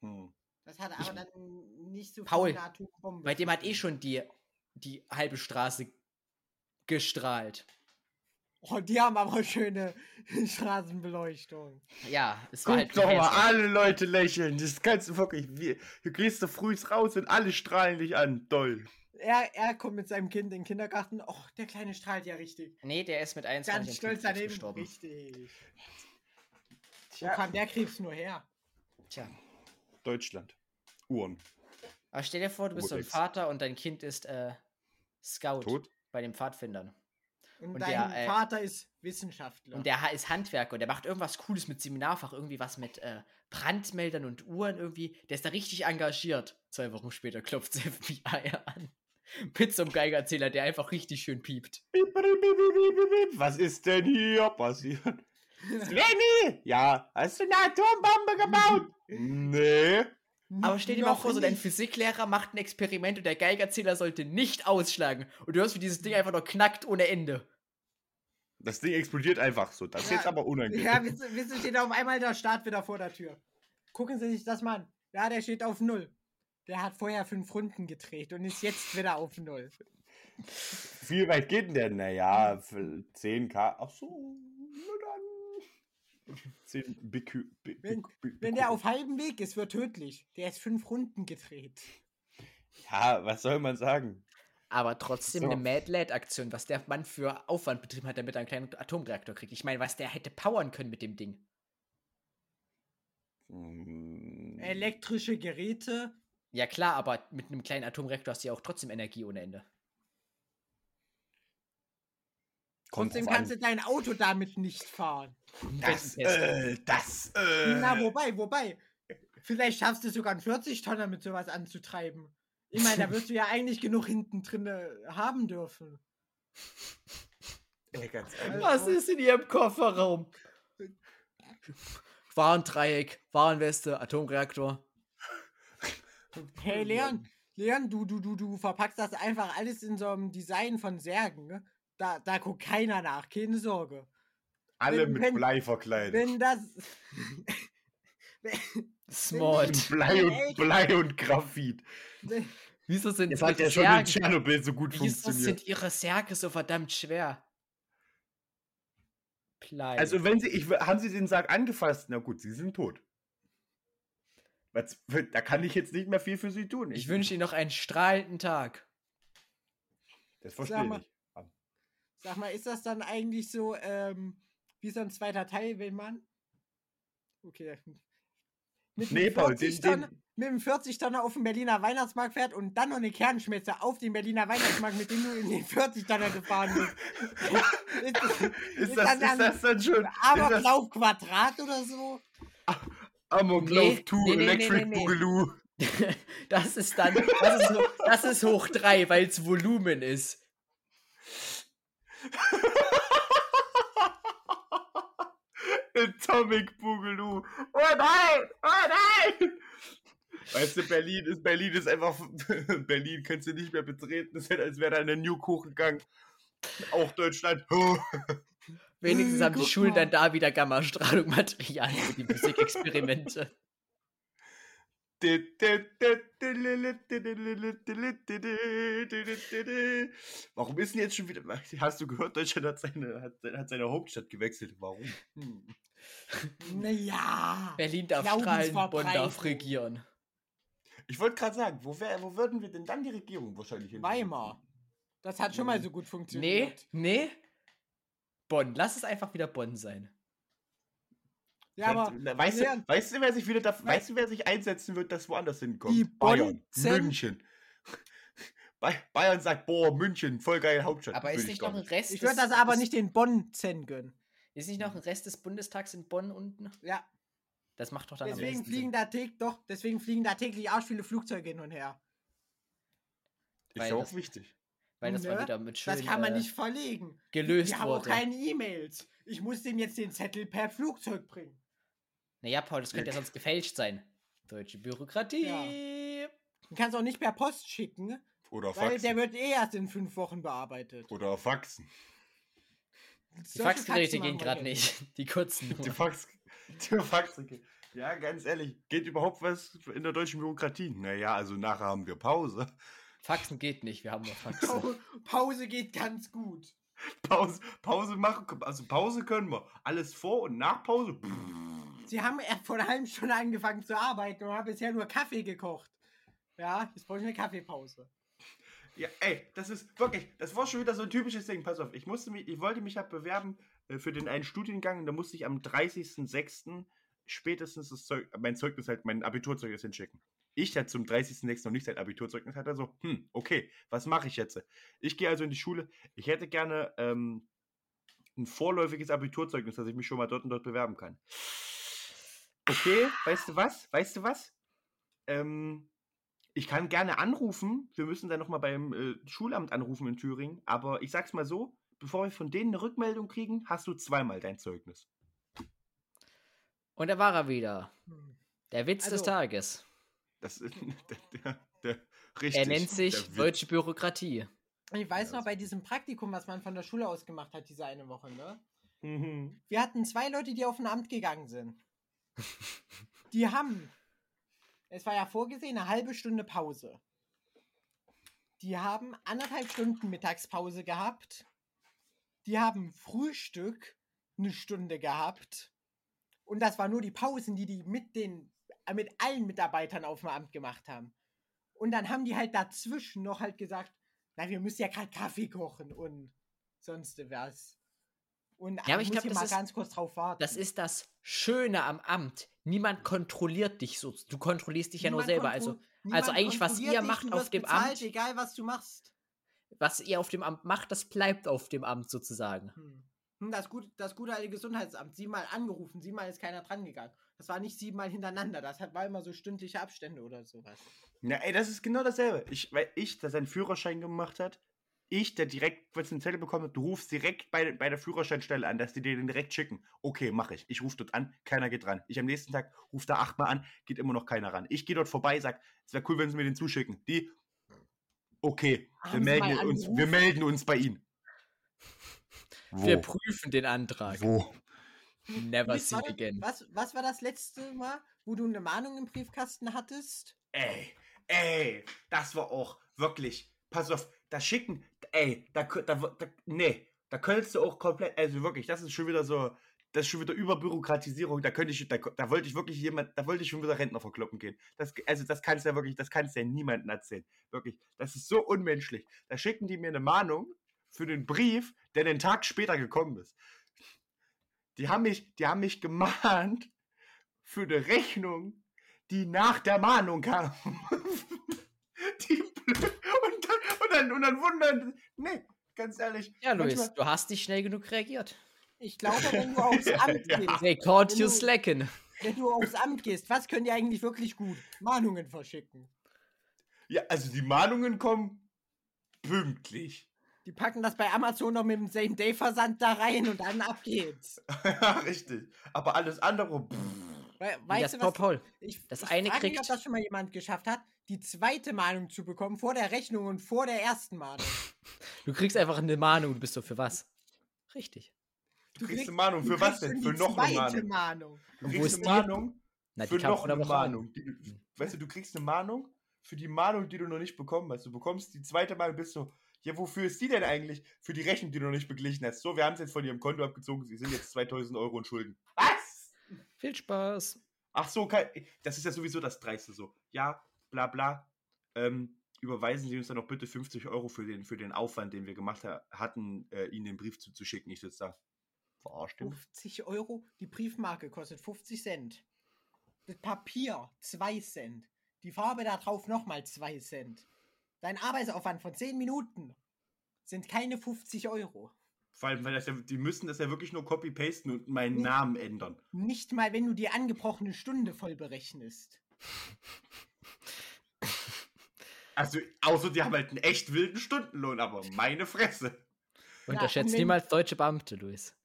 Hm. Das hat aber dann nicht so viel Paul, eine Atombombe. Bei dem hat eh schon die, die halbe Straße gestrahlt. Oh, die haben aber schöne <laughs> Straßenbeleuchtung. Ja, es war Guck halt doch mal, hässlich. alle Leute lächeln. Das kannst du wirklich. Wie, du gehst du früh raus und alle strahlen dich an. Toll. Er, er kommt mit seinem Kind in den Kindergarten. Oh, der Kleine strahlt ja richtig. Nee, der ist mit 21 Ganz an stolz daneben. gestorben. Richtig. Wo Tja. kam der Krebs nur her? Tja. Deutschland. Uhren. Aber stell dir vor, du bist so ein. Vater und dein Kind ist äh, Scout Tot? bei den Pfadfindern. Und, Und dein der, äh, Vater ist Wissenschaftler. Und der ist Handwerker und der macht irgendwas Cooles mit Seminarfach, irgendwie was mit äh, Brandmeldern und Uhren irgendwie. Der ist da richtig engagiert. Zwei Wochen später klopft das <laughs> FBI an. Mit so einem Geigerzähler, der einfach richtig schön piept. Piep, piep, piep, piep, piep, piep. Was ist denn hier passiert? <laughs> Lenny! Ja, hast du eine Atombombe gebaut? <laughs> nee. Aber stell dir mal vor, so dein. Physiklehrer macht ein Experiment und der Geigerzähler sollte nicht ausschlagen. Und du hörst, wie dieses Ding einfach nur knackt ohne Ende. Das Ding explodiert einfach so. Das ist Ja, jetzt aber unangenehm. Ja, wisst ihr, steht auf einmal der Start wieder vor der Tür. Gucken Sie sich das mal an. Ja, der steht auf Null. Der hat vorher fünf Runden gedreht und ist jetzt wieder auf Null. Wie weit geht denn der? Naja, für 10k. Ach so, na dann. 10 BQ. B- Wenn- B- B- Wenn der auf halbem Weg ist, wird tödlich. Der ist fünf Runden gedreht. Ja, was soll man sagen? Aber trotzdem So. eine Mad Lad-Aktion, was der Mann für Aufwand betrieben hat, damit er einen kleinen Atomreaktor kriegt. Ich meine, was der hätte powern können mit dem Ding. Hm, Elektrische Geräte. Ja klar, aber mit einem kleinen Atomreaktor hast du ja auch trotzdem Energie ohne Ende. Kommt Trotzdem kannst an. du dein Auto damit nicht fahren. Das, äh, das, äh. Na, wobei, wobei. Vielleicht schaffst du sogar einen 40-Tonner mit sowas anzutreiben. Ich meine, da <laughs> wirst du ja eigentlich genug hinten drin haben dürfen. Ey, ganz ehrlich. Was ist in ihrem Kofferraum? <laughs> Warndreieck, Warnweste, Atomreaktor. Hey Leon, Leon, du, du, du, du verpackst das einfach alles in so einem Design von Särgen, ne? Da, da guckt keiner nach, keine Sorge. Alle wenn- mit wenn- Blei verkleidet. Wenn das. <laughs> Small. Mit Blei und. Blei und Graphit. wenn- Wieso sind Jetzt ihre hat ja schon in Särge, Tschernobyl so gut wieso funktioniert. sind ihre Särge so verdammt schwer? Blei. Also wenn sie, ich, haben sie den Sarg angefasst, na gut, sie sind tot. Was, da kann ich jetzt nicht mehr viel für sie tun. ich wünsche Ihnen noch einen strahlenden Tag. Das verstehe mal. ich. Sag mal, ist das dann eigentlich so, ähm, wie so ein zweiter Teil, wenn man. Okay. Mit Nee, Paul, 40 den- Tonner, mit einem 40 Tonner auf dem Berliner Weihnachtsmarkt fährt und dann noch eine Kernschmelze auf den Berliner Weihnachtsmarkt, mit dem du in den 40 Tonner gefahren bist. <laughs> ist das, Ist ist das, dann ist das dann schon? aber ist das auf Quadrat oder so? Amoklauf Nee, 2 nee, nee, Electric nee, nee. Boogaloo? <laughs> Das ist dann, das ist, das ist hoch 3, weil es Volumen ist. <laughs> Atomic Boogaloo. Oh nein! Oh nein! Weißt du, Berlin ist, Berlin ist einfach, <laughs> Berlin kannst du nicht mehr betreten. Das ist als wäre da eine Nuke hochgegangen. Auch Deutschland. <laughs> Wenigstens haben die Schulen dann da wieder Gammastrahlung Material für die Physikexperimente. Warum ist denn jetzt schon wieder. Hast du gehört, Deutschland hat seine, hat, hat seine Hauptstadt gewechselt. Warum? Hm. Naja. Berlin darf strahlen, Bonn darf regieren. Ich wollte gerade sagen, wo, wär, wo würden wir denn dann die Regierung wahrscheinlich hin? Weimar. Das hat schon mal so gut Nee, funktioniert. nee. Bonn. Lass es einfach wieder Bonn sein. Ja, aber weißt, Leon, du, weißt du, wer sich wieder da, weißt du, wer sich einsetzen wird, dass woanders hinkommt? Die Bayern, Bonzen- München. <laughs> Bay- Bayern sagt, boah, München, voll geile Hauptstadt. Aber ist ich nicht noch ein Rest ich würde das aber nicht den Bonn-Zen gönnen. Ist nicht noch ein Rest des Bundestags in Bonn unten? Ja, Das macht doch dann deswegen fliegen Sinn. da täglich doch, deswegen fliegen da täglich arsch viele Flugzeuge hin und her. Ist Weil ja auch das- wichtig. Weil das mal Ne? wieder mit schön Das kann man äh, nicht verlegen. gelöst Wir haben auch keine E-Mails. Ich muss dem jetzt den Zettel per Flugzeug bringen. Naja, Paul, das könnte ja sonst gefälscht sein. Deutsche Bürokratie. Du kannst auch nicht per Post schicken, Oder weil Faxen. der wird eh erst in fünf Wochen bearbeitet. Oder Faxen. Die Faxgeräte gehen gerade nicht. Die kurzen. Die nur. Fax. Die Faxen. Ja, ganz ehrlich, geht überhaupt was in der deutschen Bürokratie? Naja, also nachher haben wir Pause. Faxen geht nicht, wir haben nur Faxen. Pau- Pause geht ganz gut. Pause, Pause machen, also Pause können wir. Alles vor und nach Pause. pff. Sie haben <laughs> vor einer halben Stunde angefangen zu arbeiten und haben bisher nur Kaffee gekocht. Ja, jetzt brauche ich eine Kaffeepause. Ja, ey, das ist wirklich, das war schon wieder so ein typisches Ding. Pass auf, ich musste mich, ich wollte mich ja bewerben äh, für den einen Studiengang und da musste ich am 30.06. spätestens das Zeug, mein Zeugnis halt, mein Abiturzeugnis hinschicken. Ich hatte zum 30.06. noch nicht sein Abiturzeugnis, hatte so, hm, okay, was mache ich jetzt? Ich gehe also in die Schule. Ich hätte gerne ähm, ein vorläufiges Abiturzeugnis, dass ich mich schon mal dort und dort bewerben kann. Okay, weißt du was? Weißt du was? Ähm, ich kann gerne anrufen. Wir müssen dann nochmal beim äh, Schulamt anrufen in Thüringen. Aber ich sag's mal so: Bevor wir von denen eine Rückmeldung kriegen, hast du zweimal dein Zeugnis. Und da war er wieder. Hm. Der Witz des Also- Tages. Das ist <laughs> der, der, der richtig. Er nennt sich. Deutsche Bürokratie. Ich weiß noch, bei diesem Praktikum, was man von der Schule aus gemacht hat, diese eine Woche, ne? Mhm. Wir hatten zwei Leute, die auf ein Amt gegangen sind. Die haben, es war ja vorgesehen, eine halbe Stunde Pause. Die haben anderthalb Stunden Mittagspause gehabt. Die haben Frühstück eine Stunde gehabt. Und das war nur die Pausen, die die mit den, mit allen Mitarbeitern auf dem Amt gemacht haben. Und dann haben die halt dazwischen noch halt gesagt, na, wir müssen ja gerade Kaffee kochen und sonst was. Und Ja, aber ich muss glaub, hier das mal ist- ganz kurz drauf warten. Das ist das Schöne am Amt. Niemand kontrolliert dich so. Du kontrollierst dich ja nur Niemand selber. Also, niemand also eigentlich, was ihr dich, macht auf dem bezahlt, Amt, Egal, was du machst. was ihr auf dem Amt macht, das bleibt auf dem Amt sozusagen. Hm. Hm, Das, gut, das gute alte Gesundheitsamt. Siebenmal angerufen, siebenmal ist keiner dran gegangen. Das war nicht siebenmal hintereinander. Das hat, war immer so stündliche Abstände oder sowas. Ja, ey, das ist genau dasselbe. Ich, weil ich, der seinen Führerschein gemacht hat, ich, der direkt kurz einen Zettel bekommen hat, du rufst direkt bei, bei der Führerscheinstelle an, dass die dir den direkt schicken. Okay, mache ich. Ich rufe dort an, keiner geht ran. Ich am nächsten Tag rufe da achtmal an, geht immer noch keiner ran. Ich gehe dort vorbei, sag, es wäre cool, wenn sie mir den zuschicken. Die, okay, wir Haben melden, uns, wir melden uns bei Ihnen. Wir prüfen den Antrag. Wo? Never warte, again. Was, was war das letzte Mal, wo du eine Mahnung im Briefkasten hattest? Ey, ey, das war auch wirklich, pass auf, da schicken, ey, da, da, da nee, da könntest du auch komplett, also wirklich, das ist schon wieder so, das ist schon wieder Überbürokratisierung, da könnte ich, da, da wollte ich wirklich jemand, da wollte ich schon wieder Rentner verkloppen gehen. Das, also das kannst du ja wirklich, das kannst du ja niemandem erzählen. Wirklich, das ist so unmenschlich. Da schicken die mir eine Mahnung für den Brief, der den Tag später gekommen ist. Die haben mich, die haben mich gemahnt für eine Rechnung, die nach der Mahnung kam. <laughs> die blöd. Und dann, und dann, und dann wundern. Nee, ganz ehrlich. Ja, Luis, manchmal- du hast nicht schnell genug reagiert. Ich glaube, wenn du aufs <laughs> Amt Ja. gehst, They caught Wenn you du- slacking. wenn du aufs Amt gehst, was können die eigentlich wirklich gut? Mahnungen verschicken. Ja, also die Mahnungen kommen pünktlich. Die packen das bei Amazon noch mit dem Same-Day-Versand da rein und dann ab geht's. <laughs> ja, richtig. Aber alles andere. Pff. Weißt das du, Paul. ich, Das ich eine frag mich, ob kriegt- das schon mal jemand geschafft hat, die zweite Mahnung zu bekommen vor der Rechnung und vor der ersten Mahnung. <laughs> Du kriegst einfach eine Mahnung. Du bist so für was? Richtig. Du kriegst eine Mahnung. du Für was kriegst denn? Für noch eine Mahnung. Mahnung. Du Und wo kriegst ist eine die? Mahnung Na, für noch eine. Mahnung. Die, du- weißt du, du kriegst eine Mahnung für die Mahnung, die du noch nicht bekommen hast. Du bekommst die zweite Mahnung, bist so, ja, wofür ist die denn eigentlich? Für die Rechnung, die du noch nicht beglichen hast. So, wir haben es jetzt von ihrem Konto abgezogen, sie sind jetzt 2000 Euro in Schulden. Was? Viel Spaß. Ach so, kein, das ist ja sowieso das Dreiste so. Ja, bla bla. Ähm, überweisen Sie uns dann noch bitte 50 Euro für den, für den Aufwand, den wir gemacht ha hatten, äh, Ihnen den Brief zuzuschicken. Ich sitze da. Verarscht. du? 50 Euro, die Briefmarke kostet 50 Cent. Das Papier 2 Cent. Die Farbe da drauf nochmal 2 Cent. Dein Arbeitsaufwand von 10 Minuten sind keine 50 Euro. Vor allem, weil das ja, die müssen das ja wirklich nur copy-pasten und meinen Nee. Namen ändern. Nicht mal, wenn du die angebrochene Stunde voll berechnest. Also, außer die haben halt einen echt wilden Stundenlohn, aber meine Fresse. Unterschätzt wenn- niemals deutsche Beamte, Luis.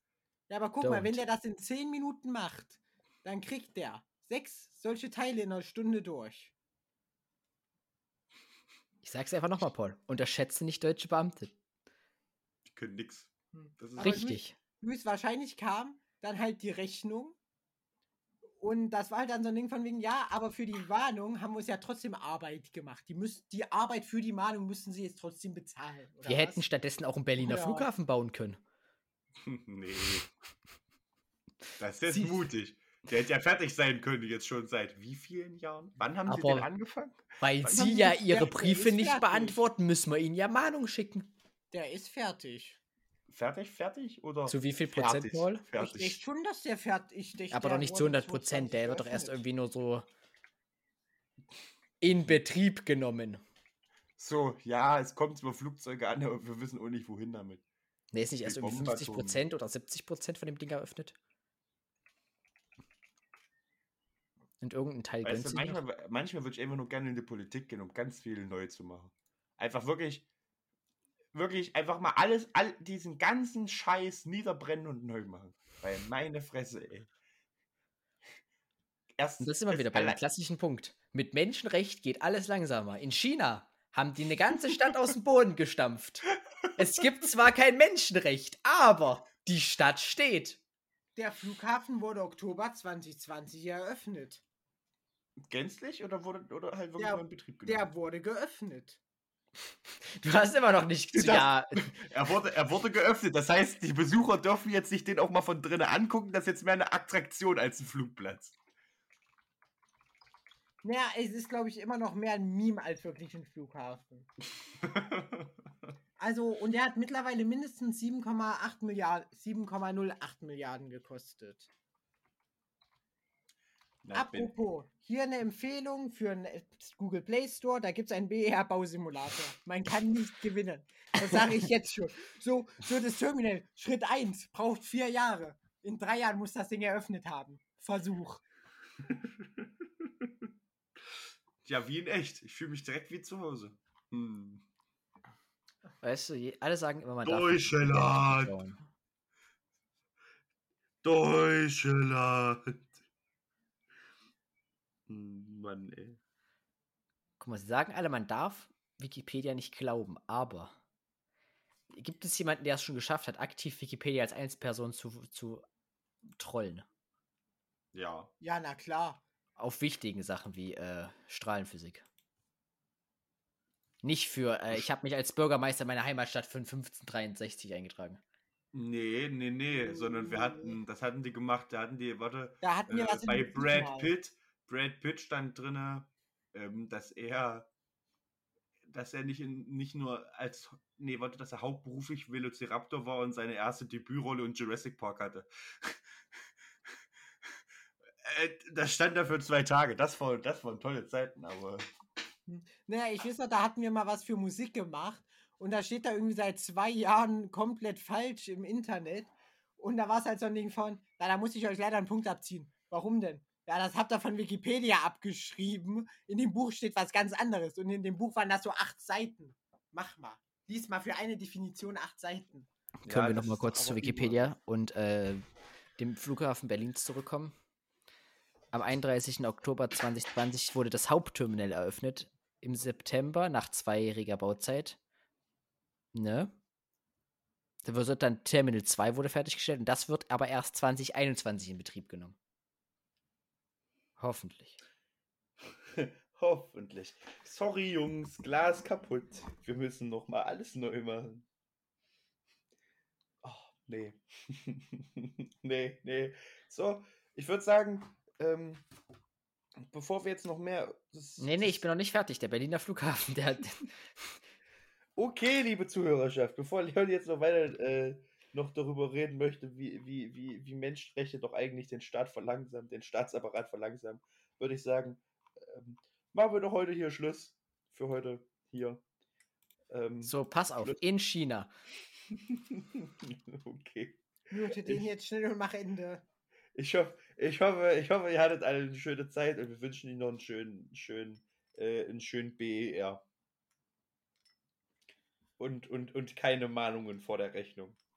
Ja, aber guck mal, wenn Don't. der das in 10 Minuten macht, dann kriegt der sechs solche Teile in einer Stunde durch. Ich sag's einfach nochmal, Paul. Unterschätze nicht deutsche Beamte. Die können nix. Hm. Das ist Aber Richtig. Luis, wahrscheinlich kam dann halt die Rechnung. Und das war halt dann so ein Ding von wegen, ja, aber für die Mahnung haben wir uns ja trotzdem Arbeit gemacht. Die, müssen, die Arbeit für die Mahnung müssen sie jetzt trotzdem bezahlen. Oder Wir was? hätten stattdessen auch einen Berliner Ja. Flughafen bauen können. <laughs> nee. Das ist jetzt Sie- mutig. Der hätte ja fertig sein können, jetzt schon seit wie vielen Jahren? Wann haben sie Aber- den angefangen? Weil Was sie ja ihre Briefe nicht fertig. beantworten, müssen wir ihnen ja Mahnung schicken. Der ist fertig. Fertig, fertig? Oder? Zu wie viel Prozent, fertig, Paul? Ich denke schon, dass der fertig ist. Aber doch nicht zu wurde 100 Prozent. Der wird doch erst irgendwie nur so in Betrieb genommen. So, ja, es kommt über Flugzeuge an, aber wir wissen auch nicht, wohin damit. Ne, ist nicht erst irgendwie Bomben 50 Prozent oder 70 Prozent von dem Ding eröffnet? Und irgendein Teil Weißt du, manchmal, manchmal würde ich einfach nur gerne in die Politik gehen, um ganz viel neu zu machen. Einfach wirklich, wirklich einfach mal alles, all diesen ganzen Scheiß niederbrennen und neu machen. Weil meine Fresse, ey. Erstens, das ist immer wieder bei dem klassischen Punkt. Mit Menschenrecht geht alles langsamer. In China haben die eine ganze Stadt aus dem Boden gestampft. Es gibt zwar kein Menschenrecht, aber die Stadt steht. Der Flughafen wurde Oktober 2020 eröffnet. Gänzlich oder wurde oder halt wirklich Der- nur in Betrieb genommen? Der wurde geöffnet. Du hast immer noch nicht. Das- Ja, Er wurde, er wurde geöffnet. Das heißt, die Besucher dürfen jetzt sich den auch mal von drinnen angucken. Das ist jetzt mehr eine Attraktion als ein Flugplatz. Naja, es ist, glaube ich, immer noch mehr ein Meme als wirklich ein Flughafen. <laughs> Also, und er hat mittlerweile mindestens 7,8 Milliarden, 7,08 Milliarden gekostet. Apropos, hier eine Empfehlung für einen Google Play Store, da gibt es einen BER-Bausimulator. Man kann nicht gewinnen. Das sage ich jetzt schon. So, so das Terminal, Schritt 1, braucht vier Jahre. In drei Jahren muss das Ding eröffnet haben. Versuch. <laughs> ja, wie in echt. Ich fühle mich direkt wie zu Hause. Hm. weißt du, je- alle sagen immer, man Deutschland! Deutschland! Mann, ey. Guck mal, sie sagen alle, man darf Wikipedia nicht glauben, aber gibt es jemanden, der es schon geschafft hat, aktiv Wikipedia als Einzelperson zu, zu trollen? Ja. Ja, na klar. Auf wichtigen Sachen wie äh, Strahlenphysik. Nicht für, äh, ich habe mich als Bürgermeister meiner Heimatstadt für 1563 eingetragen. Nee, nee, nee, sondern wir hatten, das hatten die gemacht, da hatten die, warte, Da hatten wir äh, was bei Brad mal. Pitt, Brad Pitt stand drinne, ähm, dass er, dass er nicht, in, nicht nur als, nee, warte, dass er hauptberuflich Velociraptor war und seine erste Debütrolle in Jurassic Park hatte. <laughs> äh, das stand da für zwei Tage, das, war, das waren tolle Zeiten, aber Naja, ich weiß noch, da hatten wir mal was für Musik gemacht und da steht da irgendwie seit zwei Jahren komplett falsch im Internet. Und da war es halt so ein Ding von, na, da muss ich euch leider einen Punkt abziehen. Warum denn? Ja, das habt ihr von Wikipedia abgeschrieben. In dem Buch steht was ganz anderes. Und in dem Buch waren das so acht Seiten. Mach mal. Lies mal für eine Definition acht Seiten. Können wir das noch mal ist kurz zu aber Wikipedia und äh, dem Flughafen Berlins zurückkommen? Am 31. Oktober 2020 wurde das Hauptterminal eröffnet. Im September, nach zweijähriger Bauzeit. Ne? Da wird dann Terminal 2 wurde fertiggestellt und das wird aber erst 2021 in Betrieb genommen. Hoffentlich. <laughs> Hoffentlich. Sorry, Jungs, Glas kaputt. Wir müssen noch mal alles neu machen. Oh, nee. <laughs> nee, nee. So, ich würde sagen, ähm, bevor wir jetzt noch mehr. das- Nee, nee, ich bin noch nicht fertig. Der Berliner Flughafen, der hat. <laughs> Okay, liebe Zuhörerschaft, bevor Leon jetzt noch weiter äh, noch darüber reden möchte, wie, wie, wie, wie Menschenrechte doch eigentlich den Staat verlangsamen, den Staatsapparat verlangsamen, würde ich sagen, ähm, machen wir doch heute hier Schluss. Für heute hier. Ähm, So, pass auf. In China. <laughs> okay. Mute den jetzt schnell und mach Ende. Ich hoffe, ich hoffe, ich hoffe, ihr hattet alle eine schöne Zeit und wir wünschen Ihnen noch einen schönen, schönen, äh, einen schönen BER. Und, und, und keine Mahnungen vor der Rechnung.